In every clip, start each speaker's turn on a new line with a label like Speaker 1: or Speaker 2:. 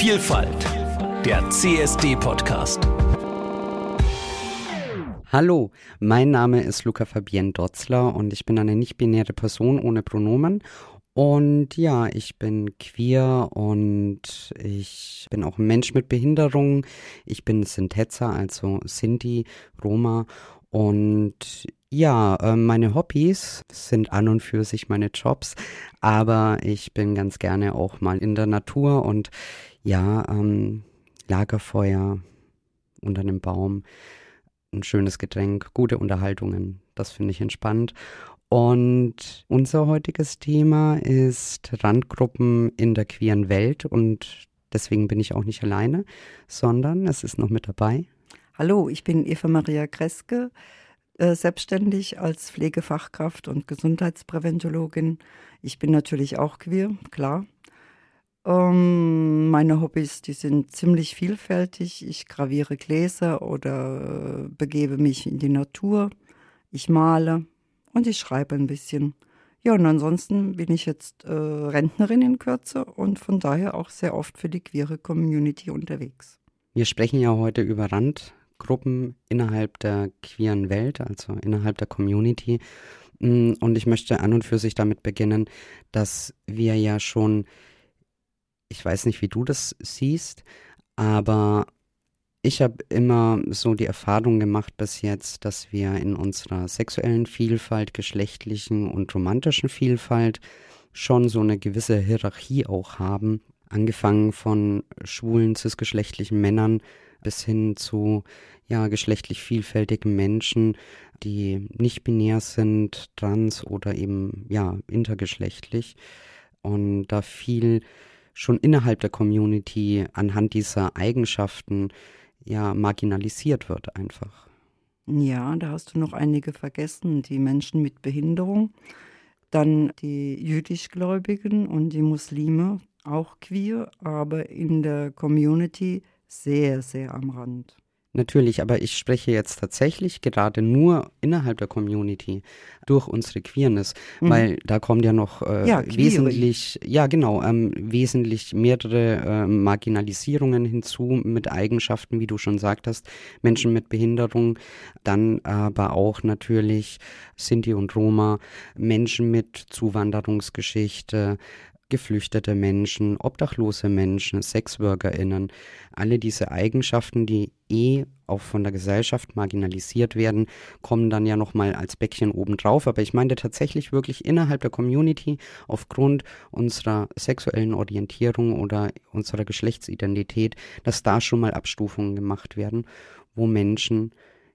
Speaker 1: Vielfalt, der CSD-Podcast.
Speaker 2: Hallo, mein Name ist Luca Fabienne Dotzler und ich bin eine nicht-binäre Person ohne Pronomen. Und ja, ich bin queer und ich bin auch ein Mensch mit Behinderung. Ich bin Sintetzer, also Sinti, Roma. Und ja, äh, meine Hobbys sind an und für sich meine Jobs, aber ich bin ganz gerne auch mal in der Natur und ja, ähm, Lagerfeuer unter einem Baum ein schönes Getränk, gute Unterhaltungen. Das finde ich entspannt. Und unser heutiges Thema ist Randgruppen in der queeren Welt und deswegen bin ich auch nicht alleine, sondern es ist noch mit dabei.
Speaker 3: Hallo, ich bin Eva Maria Kreske, äh, selbstständig als Pflegefachkraft und Gesundheitspräventologin. Ich bin natürlich auch queer, klar. Ähm, meine Hobbys, die sind ziemlich vielfältig. Ich graviere Gläser oder äh, begebe mich in die Natur. Ich male und ich schreibe ein bisschen. Ja, und ansonsten bin ich jetzt äh, Rentnerin in Kürze und von daher auch sehr oft für die queere Community unterwegs.
Speaker 2: Wir sprechen ja heute über Randgruppen innerhalb der queeren Welt, also innerhalb der Community. Mm, und ich möchte an und für sich damit beginnen, dass wir ja schon ich weiß nicht, wie du das siehst, aber ich habe immer so die Erfahrung gemacht bis jetzt, dass wir in unserer sexuellen Vielfalt, geschlechtlichen und romantischen Vielfalt schon so eine gewisse Hierarchie auch haben. Angefangen von schwulen, cisgeschlechtlichen Männern bis hin zu ja, geschlechtlich vielfältigen Menschen, die nicht binär sind, trans oder eben ja, intergeschlechtlich. Und da viel schon innerhalb der Community anhand dieser Eigenschaften ja marginalisiert wird einfach.
Speaker 3: Ja, da hast du noch einige vergessen, die Menschen mit Behinderung, dann die jüdischgläubigen und die Muslime, auch queer, aber in der Community sehr, sehr am Rand.
Speaker 2: Natürlich, aber ich spreche jetzt tatsächlich gerade nur innerhalb der Community durch unsere Queerness, mhm. weil da kommt ja noch äh, ja, wesentlich, ja genau, ähm, wesentlich mehrere äh, Marginalisierungen hinzu mit Eigenschaften, wie du schon sagtest, Menschen mit Behinderung, dann aber auch natürlich Sinti und Roma, Menschen mit Zuwanderungsgeschichte, geflüchtete Menschen, obdachlose Menschen, SexworkerInnen, alle diese Eigenschaften, die eh auch von der Gesellschaft marginalisiert werden, kommen dann ja nochmal als Bäckchen obendrauf. Aber ich meine tatsächlich wirklich innerhalb der Community aufgrund unserer sexuellen Orientierung oder unserer Geschlechtsidentität, dass da schon mal Abstufungen gemacht werden, wo Menschen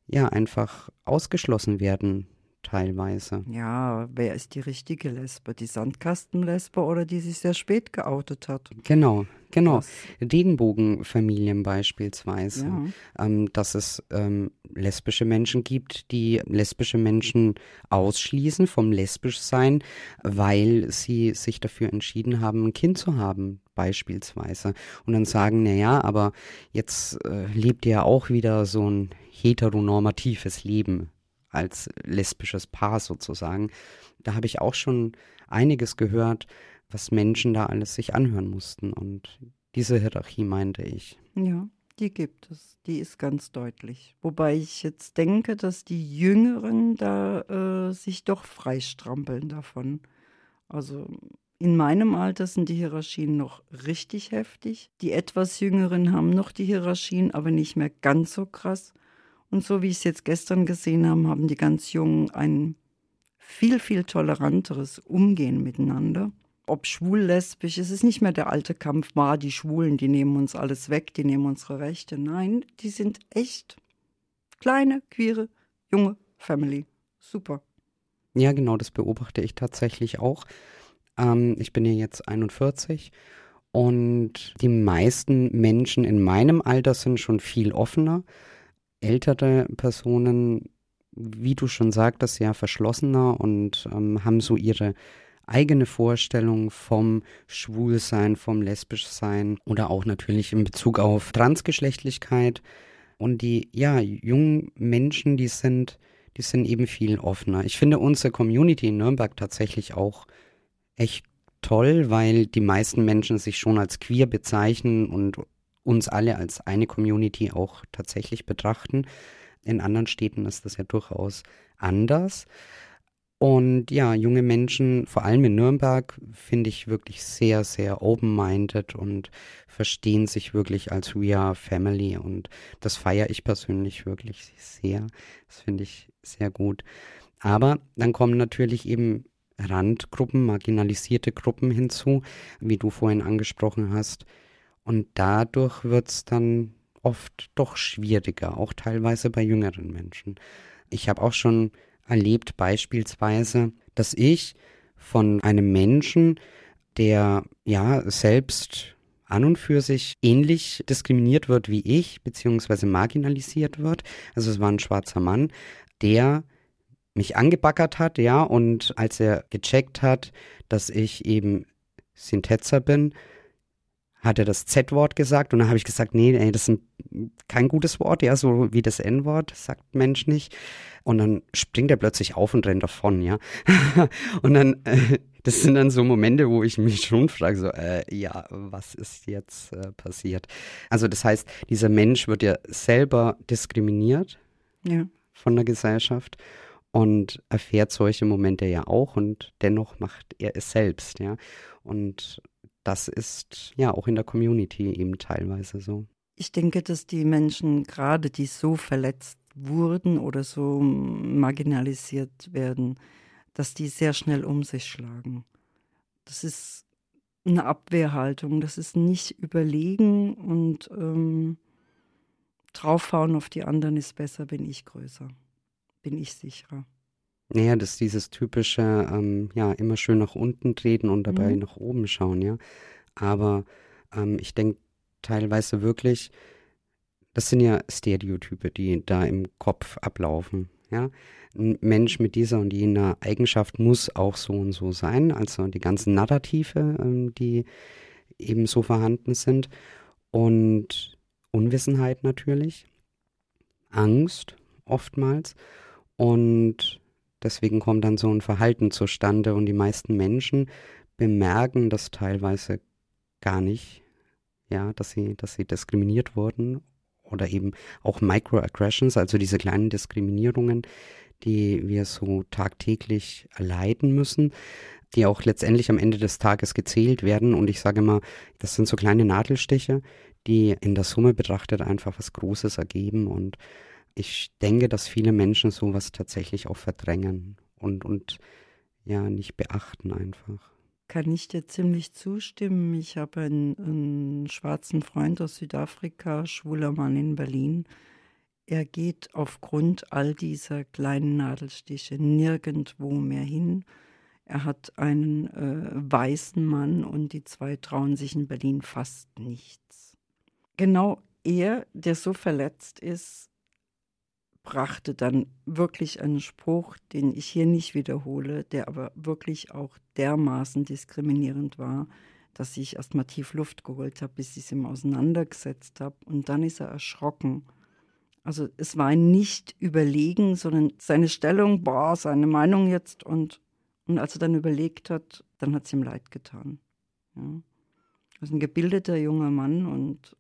Speaker 2: ja einfach ausgeschlossen werden teilweise.
Speaker 3: Ja, wer ist die richtige Lesbe? Die Sandkastenlesbe oder die sich sehr spät geoutet hat?
Speaker 2: Genau, genau. Das. Regenbogenfamilien beispielsweise. Ja. Ähm, dass es ähm, lesbische Menschen gibt, die lesbische Menschen ausschließen vom Lesbischsein, weil sie sich dafür entschieden haben, ein Kind zu haben beispielsweise. Und dann sagen, naja, aber jetzt äh, lebt ihr auch wieder so ein heteronormatives Leben als lesbisches Paar sozusagen. Da habe ich auch schon einiges gehört, was Menschen da alles sich anhören mussten. Und diese Hierarchie meinte ich.
Speaker 3: Ja, die gibt es. Die ist ganz deutlich. Wobei ich jetzt denke, dass die Jüngeren da äh, sich doch freistrampeln davon. Also in meinem Alter sind die Hierarchien noch richtig heftig. Die etwas Jüngeren haben noch die Hierarchien, aber nicht mehr ganz so krass. Und so wie ich es jetzt gestern gesehen habe, haben die ganz Jungen ein viel, viel toleranteres Umgehen miteinander. Ob schwul, lesbisch, es ist nicht mehr der alte Kampf, war die Schwulen, die nehmen uns alles weg, die nehmen unsere Rechte. Nein, die sind echt kleine, queere, junge Family. Super.
Speaker 2: Ja, genau, das beobachte ich tatsächlich auch. Ähm, ich bin ja jetzt 41 und die meisten Menschen in meinem Alter sind schon viel offener ältere Personen, wie du schon sagtest, ja verschlossener und ähm, haben so ihre eigene Vorstellung vom Schwulsein, vom Lesbischsein oder auch natürlich in Bezug auf Transgeschlechtlichkeit. Und die, ja, jungen Menschen, die sind, die sind eben viel offener. Ich finde unsere Community in Nürnberg tatsächlich auch echt toll, weil die meisten Menschen sich schon als queer bezeichnen und uns alle als eine Community auch tatsächlich betrachten. In anderen Städten ist das ja durchaus anders. Und ja, junge Menschen, vor allem in Nürnberg, finde ich wirklich sehr, sehr open-minded und verstehen sich wirklich als We Are Family. Und das feiere ich persönlich wirklich sehr. Das finde ich sehr gut. Aber dann kommen natürlich eben Randgruppen, marginalisierte Gruppen hinzu, wie du vorhin angesprochen hast. Und dadurch wird es dann oft doch schwieriger, auch teilweise bei jüngeren Menschen. Ich habe auch schon erlebt beispielsweise, dass ich von einem Menschen, der ja selbst an und für sich ähnlich diskriminiert wird wie ich, beziehungsweise marginalisiert wird. Also es war ein schwarzer Mann, der mich angebackert hat, ja, und als er gecheckt hat, dass ich eben Sintetzer bin, hat er das Z-Wort gesagt und dann habe ich gesagt, nee, ey, das ist ein, kein gutes Wort, ja, so wie das N-Wort, sagt Mensch nicht. Und dann springt er plötzlich auf und rennt davon, ja. und dann, äh, das sind dann so Momente, wo ich mich schon frage, so, äh, ja, was ist jetzt äh, passiert? Also das heißt, dieser Mensch wird ja selber diskriminiert ja. von der Gesellschaft und erfährt solche Momente ja auch und dennoch macht er es selbst, ja. Und das ist ja auch in der Community eben teilweise so.
Speaker 3: Ich denke, dass die Menschen gerade, die so verletzt wurden oder so marginalisiert werden, dass die sehr schnell um sich schlagen. Das ist eine Abwehrhaltung, das ist nicht überlegen und ähm, draufhauen auf die anderen ist besser, bin ich größer, bin ich sicherer.
Speaker 2: Naja, das ist dieses typische, ähm, ja, immer schön nach unten treten und dabei mhm. nach oben schauen, ja. Aber ähm, ich denke teilweise wirklich, das sind ja Stereotype, die da im Kopf ablaufen, ja. Ein Mensch mit dieser und jener Eigenschaft muss auch so und so sein, also die ganzen Narrative, ähm, die eben so vorhanden sind und Unwissenheit natürlich, Angst oftmals und Deswegen kommt dann so ein Verhalten zustande und die meisten Menschen bemerken das teilweise gar nicht, ja, dass sie, dass sie diskriminiert wurden oder eben auch Microaggressions, also diese kleinen Diskriminierungen, die wir so tagtäglich erleiden müssen, die auch letztendlich am Ende des Tages gezählt werden. Und ich sage immer, das sind so kleine Nadelstiche, die in der Summe betrachtet einfach was Großes ergeben und ich denke, dass viele Menschen sowas tatsächlich auch verdrängen und, und ja, nicht beachten einfach.
Speaker 3: Kann ich dir ziemlich zustimmen. Ich habe einen, einen schwarzen Freund aus Südafrika, schwuler Mann in Berlin. Er geht aufgrund all dieser kleinen Nadelstiche nirgendwo mehr hin. Er hat einen äh, weißen Mann und die zwei trauen sich in Berlin fast nichts. Genau er, der so verletzt ist, brachte dann wirklich einen Spruch, den ich hier nicht wiederhole, der aber wirklich auch dermaßen diskriminierend war, dass ich erst mal tief Luft geholt habe, bis ich es ihm auseinandergesetzt habe. Und dann ist er erschrocken. Also es war ein nicht überlegen, sondern seine Stellung, boah, seine Meinung jetzt. Und, und als er dann überlegt hat, dann hat es ihm leid getan. Ja. Also ein gebildeter junger Mann und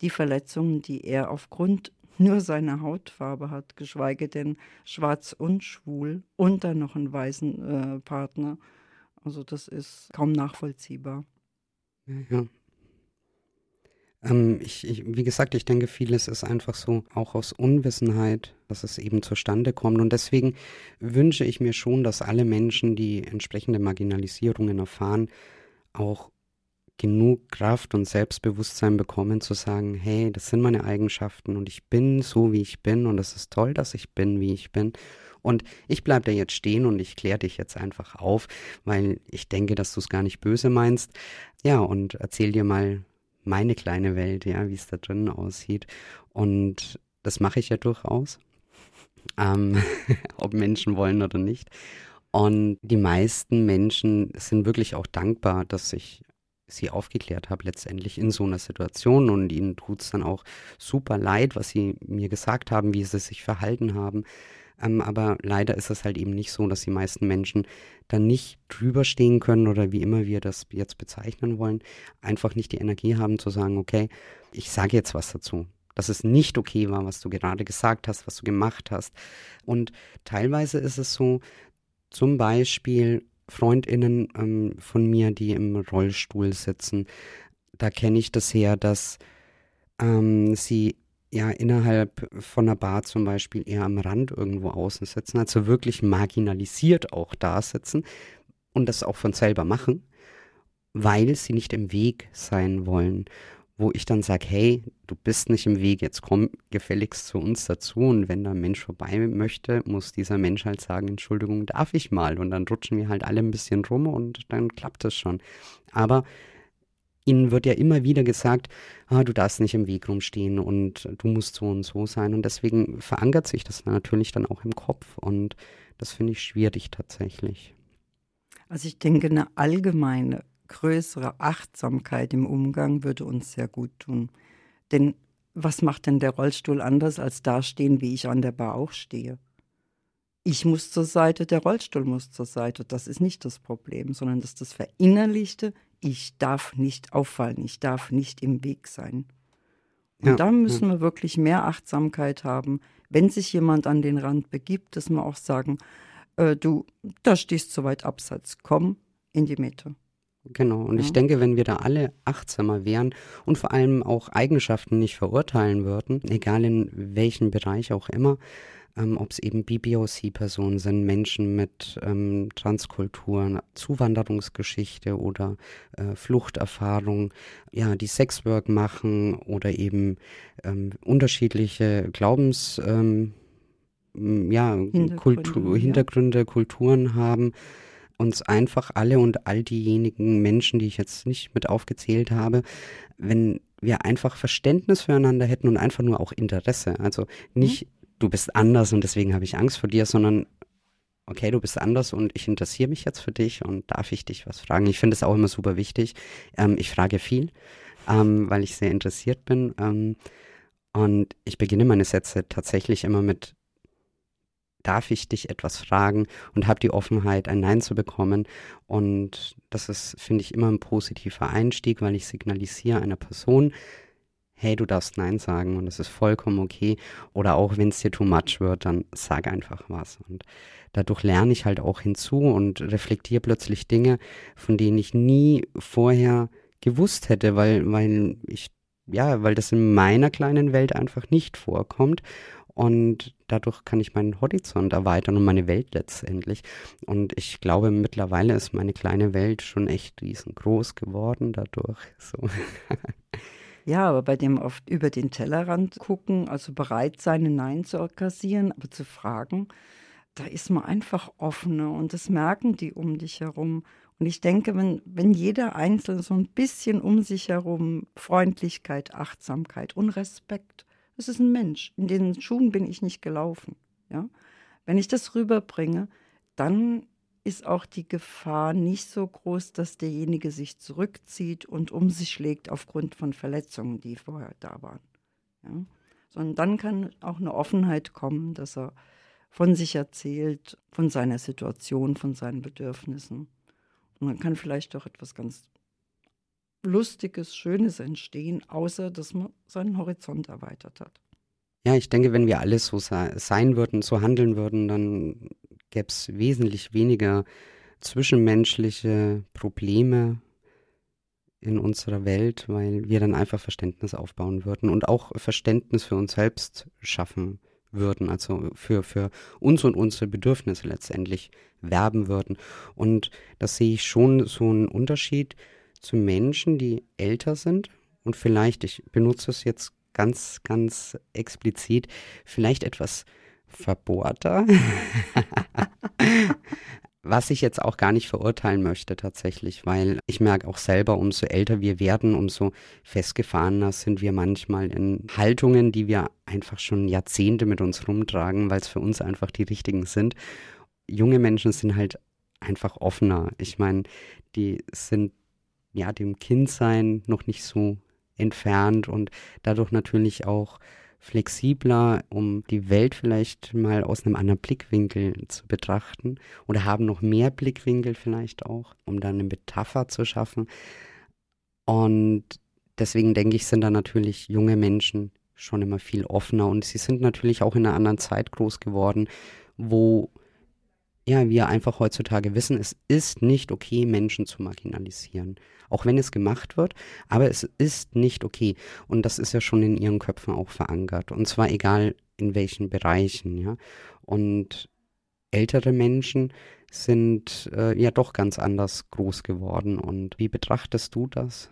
Speaker 3: die Verletzungen, die er aufgrund nur seine Hautfarbe hat, geschweige denn schwarz und schwul und dann noch einen weißen äh, Partner. Also das ist kaum nachvollziehbar.
Speaker 2: Ja. Ähm, ich, ich, wie gesagt, ich denke, vieles ist einfach so, auch aus Unwissenheit, dass es eben zustande kommt. Und deswegen wünsche ich mir schon, dass alle Menschen, die entsprechende Marginalisierungen erfahren, auch genug Kraft und Selbstbewusstsein bekommen, zu sagen, hey, das sind meine Eigenschaften und ich bin so, wie ich bin und es ist toll, dass ich bin, wie ich bin. Und ich bleibe da jetzt stehen und ich kläre dich jetzt einfach auf, weil ich denke, dass du es gar nicht böse meinst. Ja, und erzähl dir mal meine kleine Welt, ja, wie es da drinnen aussieht. Und das mache ich ja durchaus, ähm, ob Menschen wollen oder nicht. Und die meisten Menschen sind wirklich auch dankbar, dass ich sie aufgeklärt habe letztendlich in so einer Situation und ihnen tut es dann auch super leid, was sie mir gesagt haben, wie sie sich verhalten haben. Ähm, aber leider ist es halt eben nicht so, dass die meisten Menschen dann nicht drüber stehen können oder wie immer wir das jetzt bezeichnen wollen, einfach nicht die Energie haben zu sagen, okay, ich sage jetzt was dazu dass es nicht okay war, was du gerade gesagt hast, was du gemacht hast. Und teilweise ist es so, zum Beispiel Freundinnen ähm, von mir, die im Rollstuhl sitzen, da kenne ich das her, dass ähm, sie ja innerhalb von einer Bar zum Beispiel eher am Rand irgendwo außen sitzen, also wirklich marginalisiert auch da sitzen und das auch von selber machen, weil sie nicht im Weg sein wollen wo ich dann sage, hey, du bist nicht im Weg, jetzt komm gefälligst zu uns dazu und wenn da ein Mensch vorbei möchte, muss dieser Mensch halt sagen, Entschuldigung, darf ich mal und dann rutschen wir halt alle ein bisschen rum und dann klappt es schon. Aber ihnen wird ja immer wieder gesagt, ah, du darfst nicht im Weg rumstehen und du musst so und so sein und deswegen verankert sich das natürlich dann auch im Kopf und das finde ich schwierig tatsächlich.
Speaker 3: Also ich denke, eine allgemeine größere Achtsamkeit im Umgang würde uns sehr gut tun. Denn was macht denn der Rollstuhl anders als dastehen, wie ich an der Bar auch stehe? Ich muss zur Seite, der Rollstuhl muss zur Seite. Das ist nicht das Problem, sondern das ist das Verinnerlichte, ich darf nicht auffallen, ich darf nicht im Weg sein. Und ja, da müssen ja. wir wirklich mehr Achtsamkeit haben, wenn sich jemand an den Rand begibt, dass wir auch sagen, äh, du, da stehst zu weit abseits, komm in die Mitte.
Speaker 2: Genau, und ja. ich denke, wenn wir da alle achtsamer wären und vor allem auch Eigenschaften nicht verurteilen würden, egal in welchem Bereich auch immer, ähm, ob es eben BBOC-Personen sind, Menschen mit ähm, Transkulturen, Zuwanderungsgeschichte oder äh, Fluchterfahrung, ja, die Sexwork machen oder eben ähm, unterschiedliche Glaubens, ähm, ja, Hintergründe, Kultur, Hintergründe, Kulturen haben uns einfach alle und all diejenigen Menschen, die ich jetzt nicht mit aufgezählt habe, wenn wir einfach Verständnis füreinander hätten und einfach nur auch Interesse. Also nicht, mhm. du bist anders und deswegen habe ich Angst vor dir, sondern okay, du bist anders und ich interessiere mich jetzt für dich und darf ich dich was fragen? Ich finde es auch immer super wichtig. Ähm, ich frage viel, ähm, weil ich sehr interessiert bin. Ähm, und ich beginne meine Sätze tatsächlich immer mit darf ich dich etwas fragen und habe die Offenheit, ein Nein zu bekommen. Und das ist, finde ich, immer ein positiver Einstieg, weil ich signalisiere einer Person, hey, du darfst Nein sagen und das ist vollkommen okay. Oder auch wenn es dir too much wird, dann sag einfach was. Und dadurch lerne ich halt auch hinzu und reflektiere plötzlich Dinge, von denen ich nie vorher gewusst hätte, weil, weil ich, ja, weil das in meiner kleinen Welt einfach nicht vorkommt. Und dadurch kann ich meinen Horizont erweitern und meine Welt letztendlich. Und ich glaube, mittlerweile ist meine kleine Welt schon echt riesengroß geworden dadurch. So.
Speaker 3: Ja, aber bei dem oft über den Tellerrand gucken, also bereit sein, ein Nein zu kassieren, aber zu fragen, da ist man einfach offener und das merken die um dich herum. Und ich denke, wenn, wenn jeder Einzelne so ein bisschen um sich herum Freundlichkeit, Achtsamkeit und Respekt es ist ein Mensch. In den Schuhen bin ich nicht gelaufen. Ja? Wenn ich das rüberbringe, dann ist auch die Gefahr nicht so groß, dass derjenige sich zurückzieht und um sich schlägt aufgrund von Verletzungen, die vorher da waren. Ja? Sondern dann kann auch eine Offenheit kommen, dass er von sich erzählt, von seiner Situation, von seinen Bedürfnissen. Und dann kann vielleicht auch etwas ganz Lustiges, Schönes entstehen, außer dass man seinen Horizont erweitert hat.
Speaker 2: Ja, ich denke, wenn wir alle so sein würden, so handeln würden, dann gäbe es wesentlich weniger zwischenmenschliche Probleme in unserer Welt, weil wir dann einfach Verständnis aufbauen würden und auch Verständnis für uns selbst schaffen würden, also für, für uns und unsere Bedürfnisse letztendlich werben würden. Und das sehe ich schon so einen Unterschied zu Menschen, die älter sind und vielleicht, ich benutze es jetzt ganz, ganz explizit, vielleicht etwas verbohrter, was ich jetzt auch gar nicht verurteilen möchte tatsächlich, weil ich merke auch selber, umso älter wir werden, umso festgefahrener sind wir manchmal in Haltungen, die wir einfach schon Jahrzehnte mit uns rumtragen, weil es für uns einfach die richtigen sind. Junge Menschen sind halt einfach offener. Ich meine, die sind ja dem Kindsein noch nicht so entfernt und dadurch natürlich auch flexibler, um die Welt vielleicht mal aus einem anderen Blickwinkel zu betrachten oder haben noch mehr Blickwinkel vielleicht auch, um dann eine Metapher zu schaffen. Und deswegen denke ich, sind da natürlich junge Menschen schon immer viel offener und sie sind natürlich auch in einer anderen Zeit groß geworden, wo ja, wir einfach heutzutage wissen, es ist nicht okay, Menschen zu marginalisieren. Auch wenn es gemacht wird, aber es ist nicht okay. Und das ist ja schon in ihren Köpfen auch verankert. Und zwar egal in welchen Bereichen, ja. Und ältere Menschen sind äh, ja doch ganz anders groß geworden. Und wie betrachtest du das?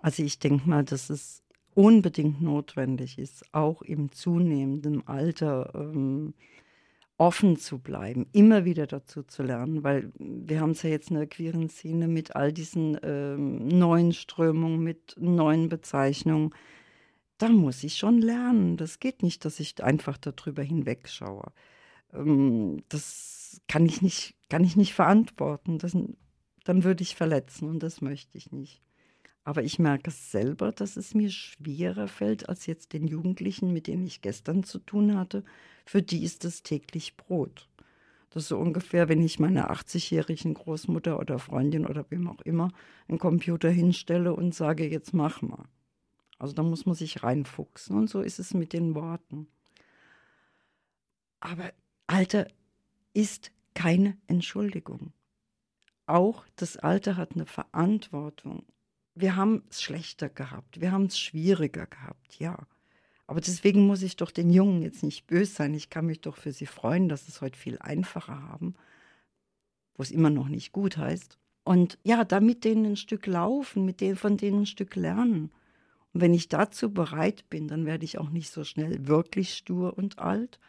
Speaker 3: Also ich denke mal, dass es unbedingt notwendig ist, auch im zunehmenden Alter ähm, offen zu bleiben, immer wieder dazu zu lernen, weil wir haben es ja jetzt in der queeren Szene mit all diesen ähm, neuen Strömungen, mit neuen Bezeichnungen. Da muss ich schon lernen. Das geht nicht, dass ich einfach darüber hinwegschaue. Ähm, das kann ich nicht, kann ich nicht verantworten. Das, dann würde ich verletzen und das möchte ich nicht. Aber ich merke selber, dass es mir schwerer fällt als jetzt den Jugendlichen, mit denen ich gestern zu tun hatte. Für die ist es täglich Brot. Das ist so ungefähr, wenn ich meiner 80-jährigen Großmutter oder Freundin oder wem auch immer einen Computer hinstelle und sage, jetzt mach mal. Also da muss man sich reinfuchsen und so ist es mit den Worten. Aber Alter ist keine Entschuldigung. Auch das Alter hat eine Verantwortung wir haben es schlechter gehabt, wir haben es schwieriger gehabt, ja. Aber deswegen muss ich doch den Jungen jetzt nicht böse sein. Ich kann mich doch für sie freuen, dass es heute viel einfacher haben, wo es immer noch nicht gut heißt. Und ja, da mit denen ein Stück laufen, mit denen, von denen ein Stück lernen. Und wenn ich dazu bereit bin, dann werde ich auch nicht so schnell wirklich stur und alt,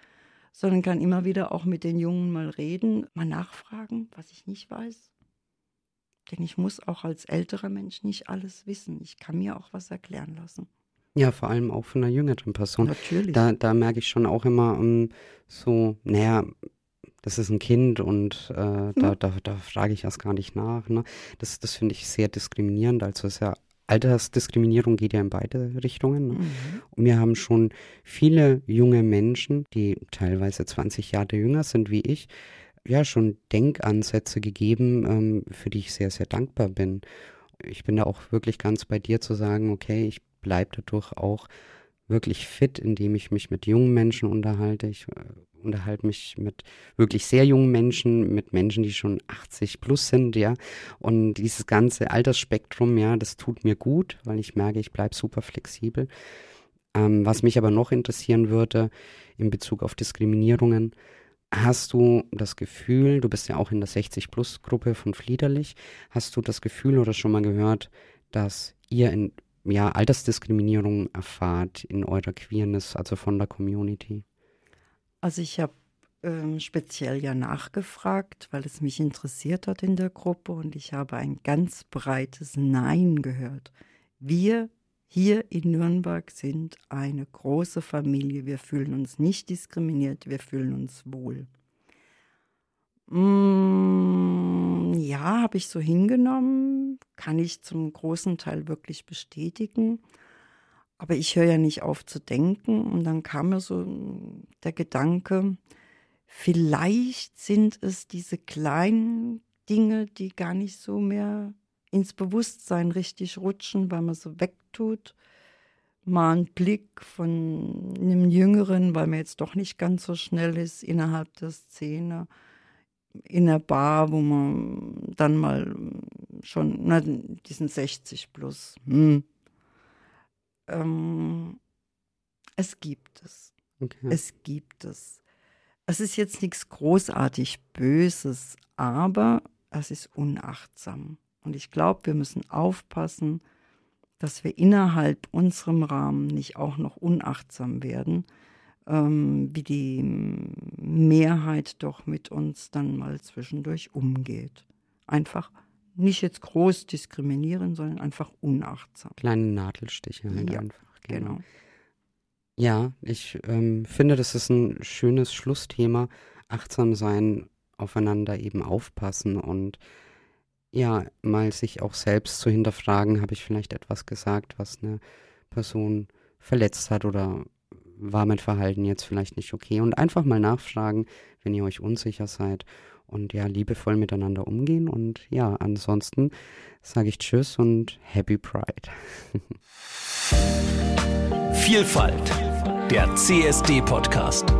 Speaker 3: sondern kann immer wieder auch mit den Jungen mal reden, mal nachfragen, was ich nicht weiß. Denn ich muss auch als älterer Mensch nicht alles wissen. Ich kann mir auch was erklären lassen.
Speaker 2: Ja, vor allem auch von einer jüngeren Person.
Speaker 3: Natürlich.
Speaker 2: Da, da merke ich schon auch immer um, ähm, so, naja, das ist ein Kind und äh, da, ja. da, da frage ich erst gar nicht nach. Ne? Das, das finde ich sehr diskriminierend. Also ist ja Altersdiskriminierung geht ja in beide Richtungen. Ne? Mhm. Und wir haben schon viele junge Menschen, die teilweise 20 Jahre jünger sind wie ich, ja schon Denkansätze gegeben, ähm, für die ich sehr, sehr dankbar bin. Ich bin da auch wirklich ganz bei dir zu sagen, okay, ich bleibe dadurch auch wirklich fit, indem ich mich mit jungen Menschen unterhalte. Ich äh, unterhalte mich mit wirklich sehr jungen Menschen, mit Menschen, die schon 80 plus sind, ja. Und dieses ganze Altersspektrum, ja, das tut mir gut, weil ich merke, ich bleibe super flexibel. Ähm, was mich aber noch interessieren würde in Bezug auf Diskriminierungen, Hast du das Gefühl, du bist ja auch in der 60-Plus-Gruppe von Fliederlich, hast du das Gefühl oder schon mal gehört, dass ihr in ja, Altersdiskriminierung erfahrt in eurer Queerness, also von der Community?
Speaker 3: Also ich habe ähm, speziell ja nachgefragt, weil es mich interessiert hat in der Gruppe und ich habe ein ganz breites Nein gehört. Wir hier in Nürnberg sind eine große Familie. Wir fühlen uns nicht diskriminiert, wir fühlen uns wohl. Mm, ja, habe ich so hingenommen, kann ich zum großen Teil wirklich bestätigen. Aber ich höre ja nicht auf zu denken und dann kam mir so der Gedanke, vielleicht sind es diese kleinen Dinge, die gar nicht so mehr ins Bewusstsein richtig rutschen, weil man so wegtut. Mal ein Blick von einem Jüngeren, weil man jetzt doch nicht ganz so schnell ist innerhalb der Szene. In der Bar, wo man dann mal schon, na, diesen 60 plus. Hm. Ähm, es gibt es. Okay. Es gibt es. Es ist jetzt nichts großartig Böses, aber es ist unachtsam. Und ich glaube, wir müssen aufpassen, dass wir innerhalb unserem Rahmen nicht auch noch unachtsam werden, ähm, wie die Mehrheit doch mit uns dann mal zwischendurch umgeht. Einfach nicht jetzt groß diskriminieren, sondern einfach unachtsam.
Speaker 2: Kleine Nadelstiche halt
Speaker 3: ja, einfach. Genau. genau.
Speaker 2: Ja, ich ähm, finde, das ist ein schönes Schlussthema. Achtsam sein, aufeinander eben aufpassen und ja, mal sich auch selbst zu hinterfragen, habe ich vielleicht etwas gesagt, was eine Person verletzt hat oder war mein Verhalten jetzt vielleicht nicht okay? Und einfach mal nachfragen, wenn ihr euch unsicher seid und ja, liebevoll miteinander umgehen. Und ja, ansonsten sage ich Tschüss und Happy Pride.
Speaker 1: Vielfalt, der CSD-Podcast.